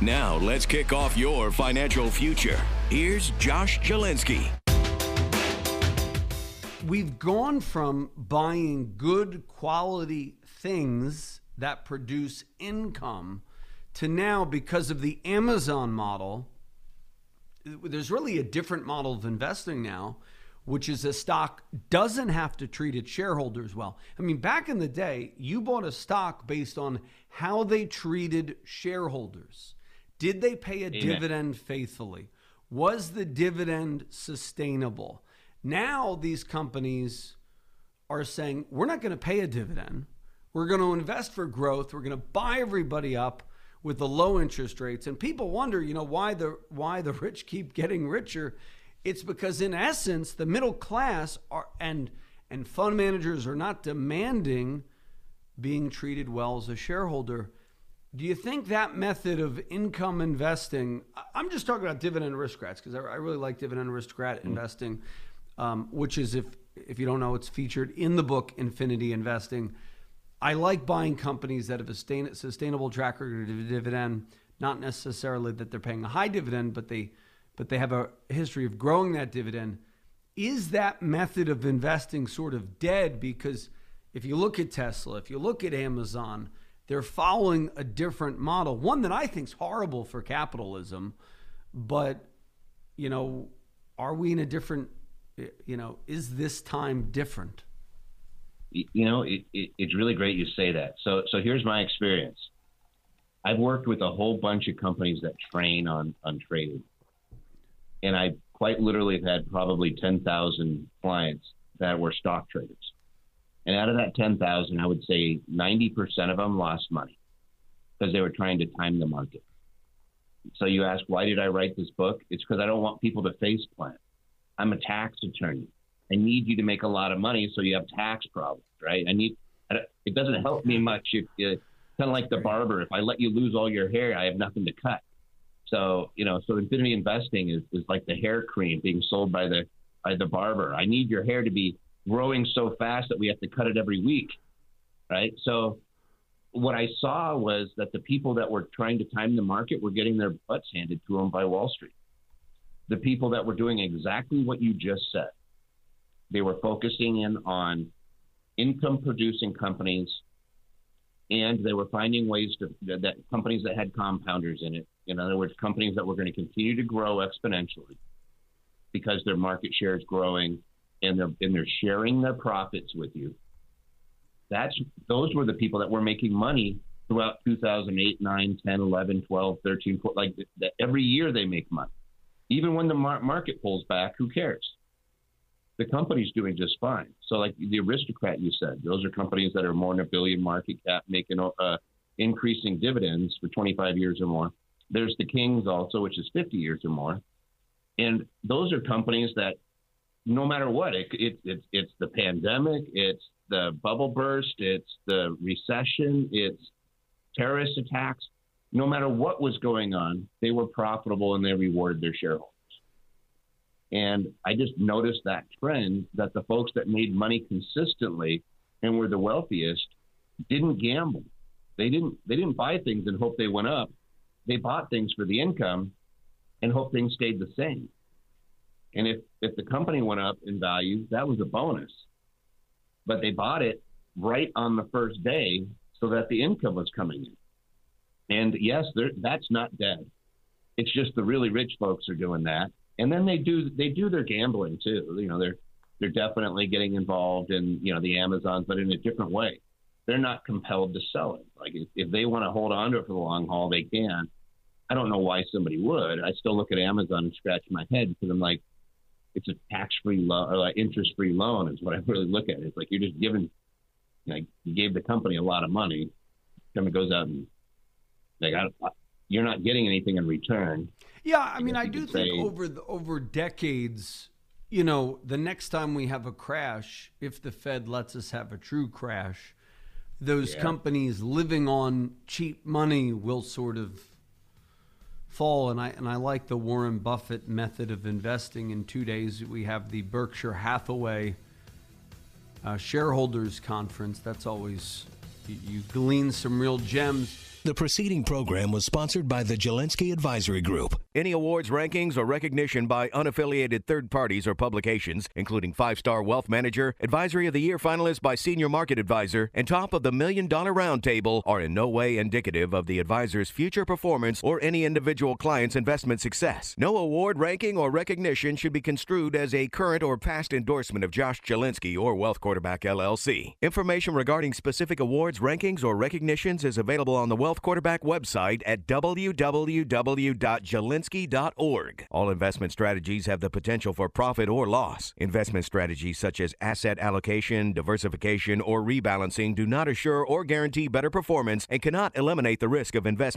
Now, let's kick off your financial future. Here's Josh Jalinski. We've gone from buying good quality things that produce income to now, because of the Amazon model, there's really a different model of investing now, which is a stock doesn't have to treat its shareholders well. I mean, back in the day, you bought a stock based on how they treated shareholders. Did they pay a Amen. dividend faithfully? Was the dividend sustainable? Now these companies are saying, we're not going to pay a dividend. We're going to invest for growth. We're going to buy everybody up with the low interest rates. And people wonder, you know, why the why the rich keep getting richer. It's because in essence, the middle class are and and fund managers are not demanding being treated well as a shareholder. Do you think that method of income investing? I'm just talking about dividend aristocrats because I, I really like dividend aristocrat mm-hmm. investing um, which is if if you don't know, it's featured in the book Infinity Investing. I like buying companies that have a sustainable track record of dividend, not necessarily that they're paying a high dividend, but they but they have a history of growing that dividend. Is that method of investing sort of dead? Because if you look at Tesla, if you look at Amazon, they're following a different model, one that I think is horrible for capitalism. But you know, are we in a different you know, is this time different? You know, it, it, it's really great you say that. So, so here's my experience. I've worked with a whole bunch of companies that train on on trading, and I quite literally had probably ten thousand clients that were stock traders. And out of that ten thousand, I would say ninety percent of them lost money because they were trying to time the market. So you ask, why did I write this book? It's because I don't want people to face plant. I'm a tax attorney. I need you to make a lot of money so you have tax problems, right? I need. It doesn't help me much if you kind of like the barber. If I let you lose all your hair, I have nothing to cut. So you know, so infinity investing is, is like the hair cream being sold by the by the barber. I need your hair to be growing so fast that we have to cut it every week, right? So what I saw was that the people that were trying to time the market were getting their butts handed to them by Wall Street the people that were doing exactly what you just said. They were focusing in on income producing companies and they were finding ways to that companies that had compounders in it. In other words, companies that were going to continue to grow exponentially because their market share is growing and they're and they're sharing their profits with you. That's those were the people that were making money throughout 2008, 9, 10, 11, 12, 13, 14, like the, every year they make money. Even when the mar- market pulls back, who cares? The company's doing just fine. So, like the aristocrat you said, those are companies that are more than a billion market cap, making uh, increasing dividends for 25 years or more. There's the Kings also, which is 50 years or more, and those are companies that, no matter what, it, it, it it's the pandemic, it's the bubble burst, it's the recession, it's terrorist attacks no matter what was going on, they were profitable and they rewarded their shareholders. And I just noticed that trend that the folks that made money consistently and were the wealthiest didn't gamble. They didn't they didn't buy things and hope they went up. They bought things for the income and hope things stayed the same. And if if the company went up in value, that was a bonus. But they bought it right on the first day so that the income was coming in. And yes, that's not dead. It's just the really rich folks are doing that, and then they do they do their gambling too. You know, they're they're definitely getting involved in you know the Amazons, but in a different way. They're not compelled to sell it. Like if, if they want to hold on to it for the long haul, they can. I don't know why somebody would. I still look at Amazon and scratch my head because I'm like, it's a tax-free loan or like interest-free loan is what I really look at. It's like you're just giving, like you gave the company a lot of money, then it goes out and like I, you're not getting anything in return. Yeah, I mean, I do think over the, over decades, you know, the next time we have a crash, if the Fed lets us have a true crash, those yeah. companies living on cheap money will sort of fall. And I and I like the Warren Buffett method of investing. In 2 days we have the Berkshire Hathaway uh, shareholders conference. That's always you, you glean some real gems the preceding program was sponsored by the Jalinski Advisory Group. Any awards, rankings, or recognition by unaffiliated third parties or publications, including Five Star Wealth Manager, Advisory of the Year finalist by Senior Market Advisor, and Top of the Million Dollar Roundtable, are in no way indicative of the advisor's future performance or any individual client's investment success. No award, ranking, or recognition should be construed as a current or past endorsement of Josh Jalinski or Wealth Quarterback LLC. Information regarding specific awards, rankings, or recognitions is available on the Wealth Quarterback website at www.jalinski.org. All investment strategies have the potential for profit or loss. Investment strategies such as asset allocation, diversification, or rebalancing do not assure or guarantee better performance and cannot eliminate the risk of investment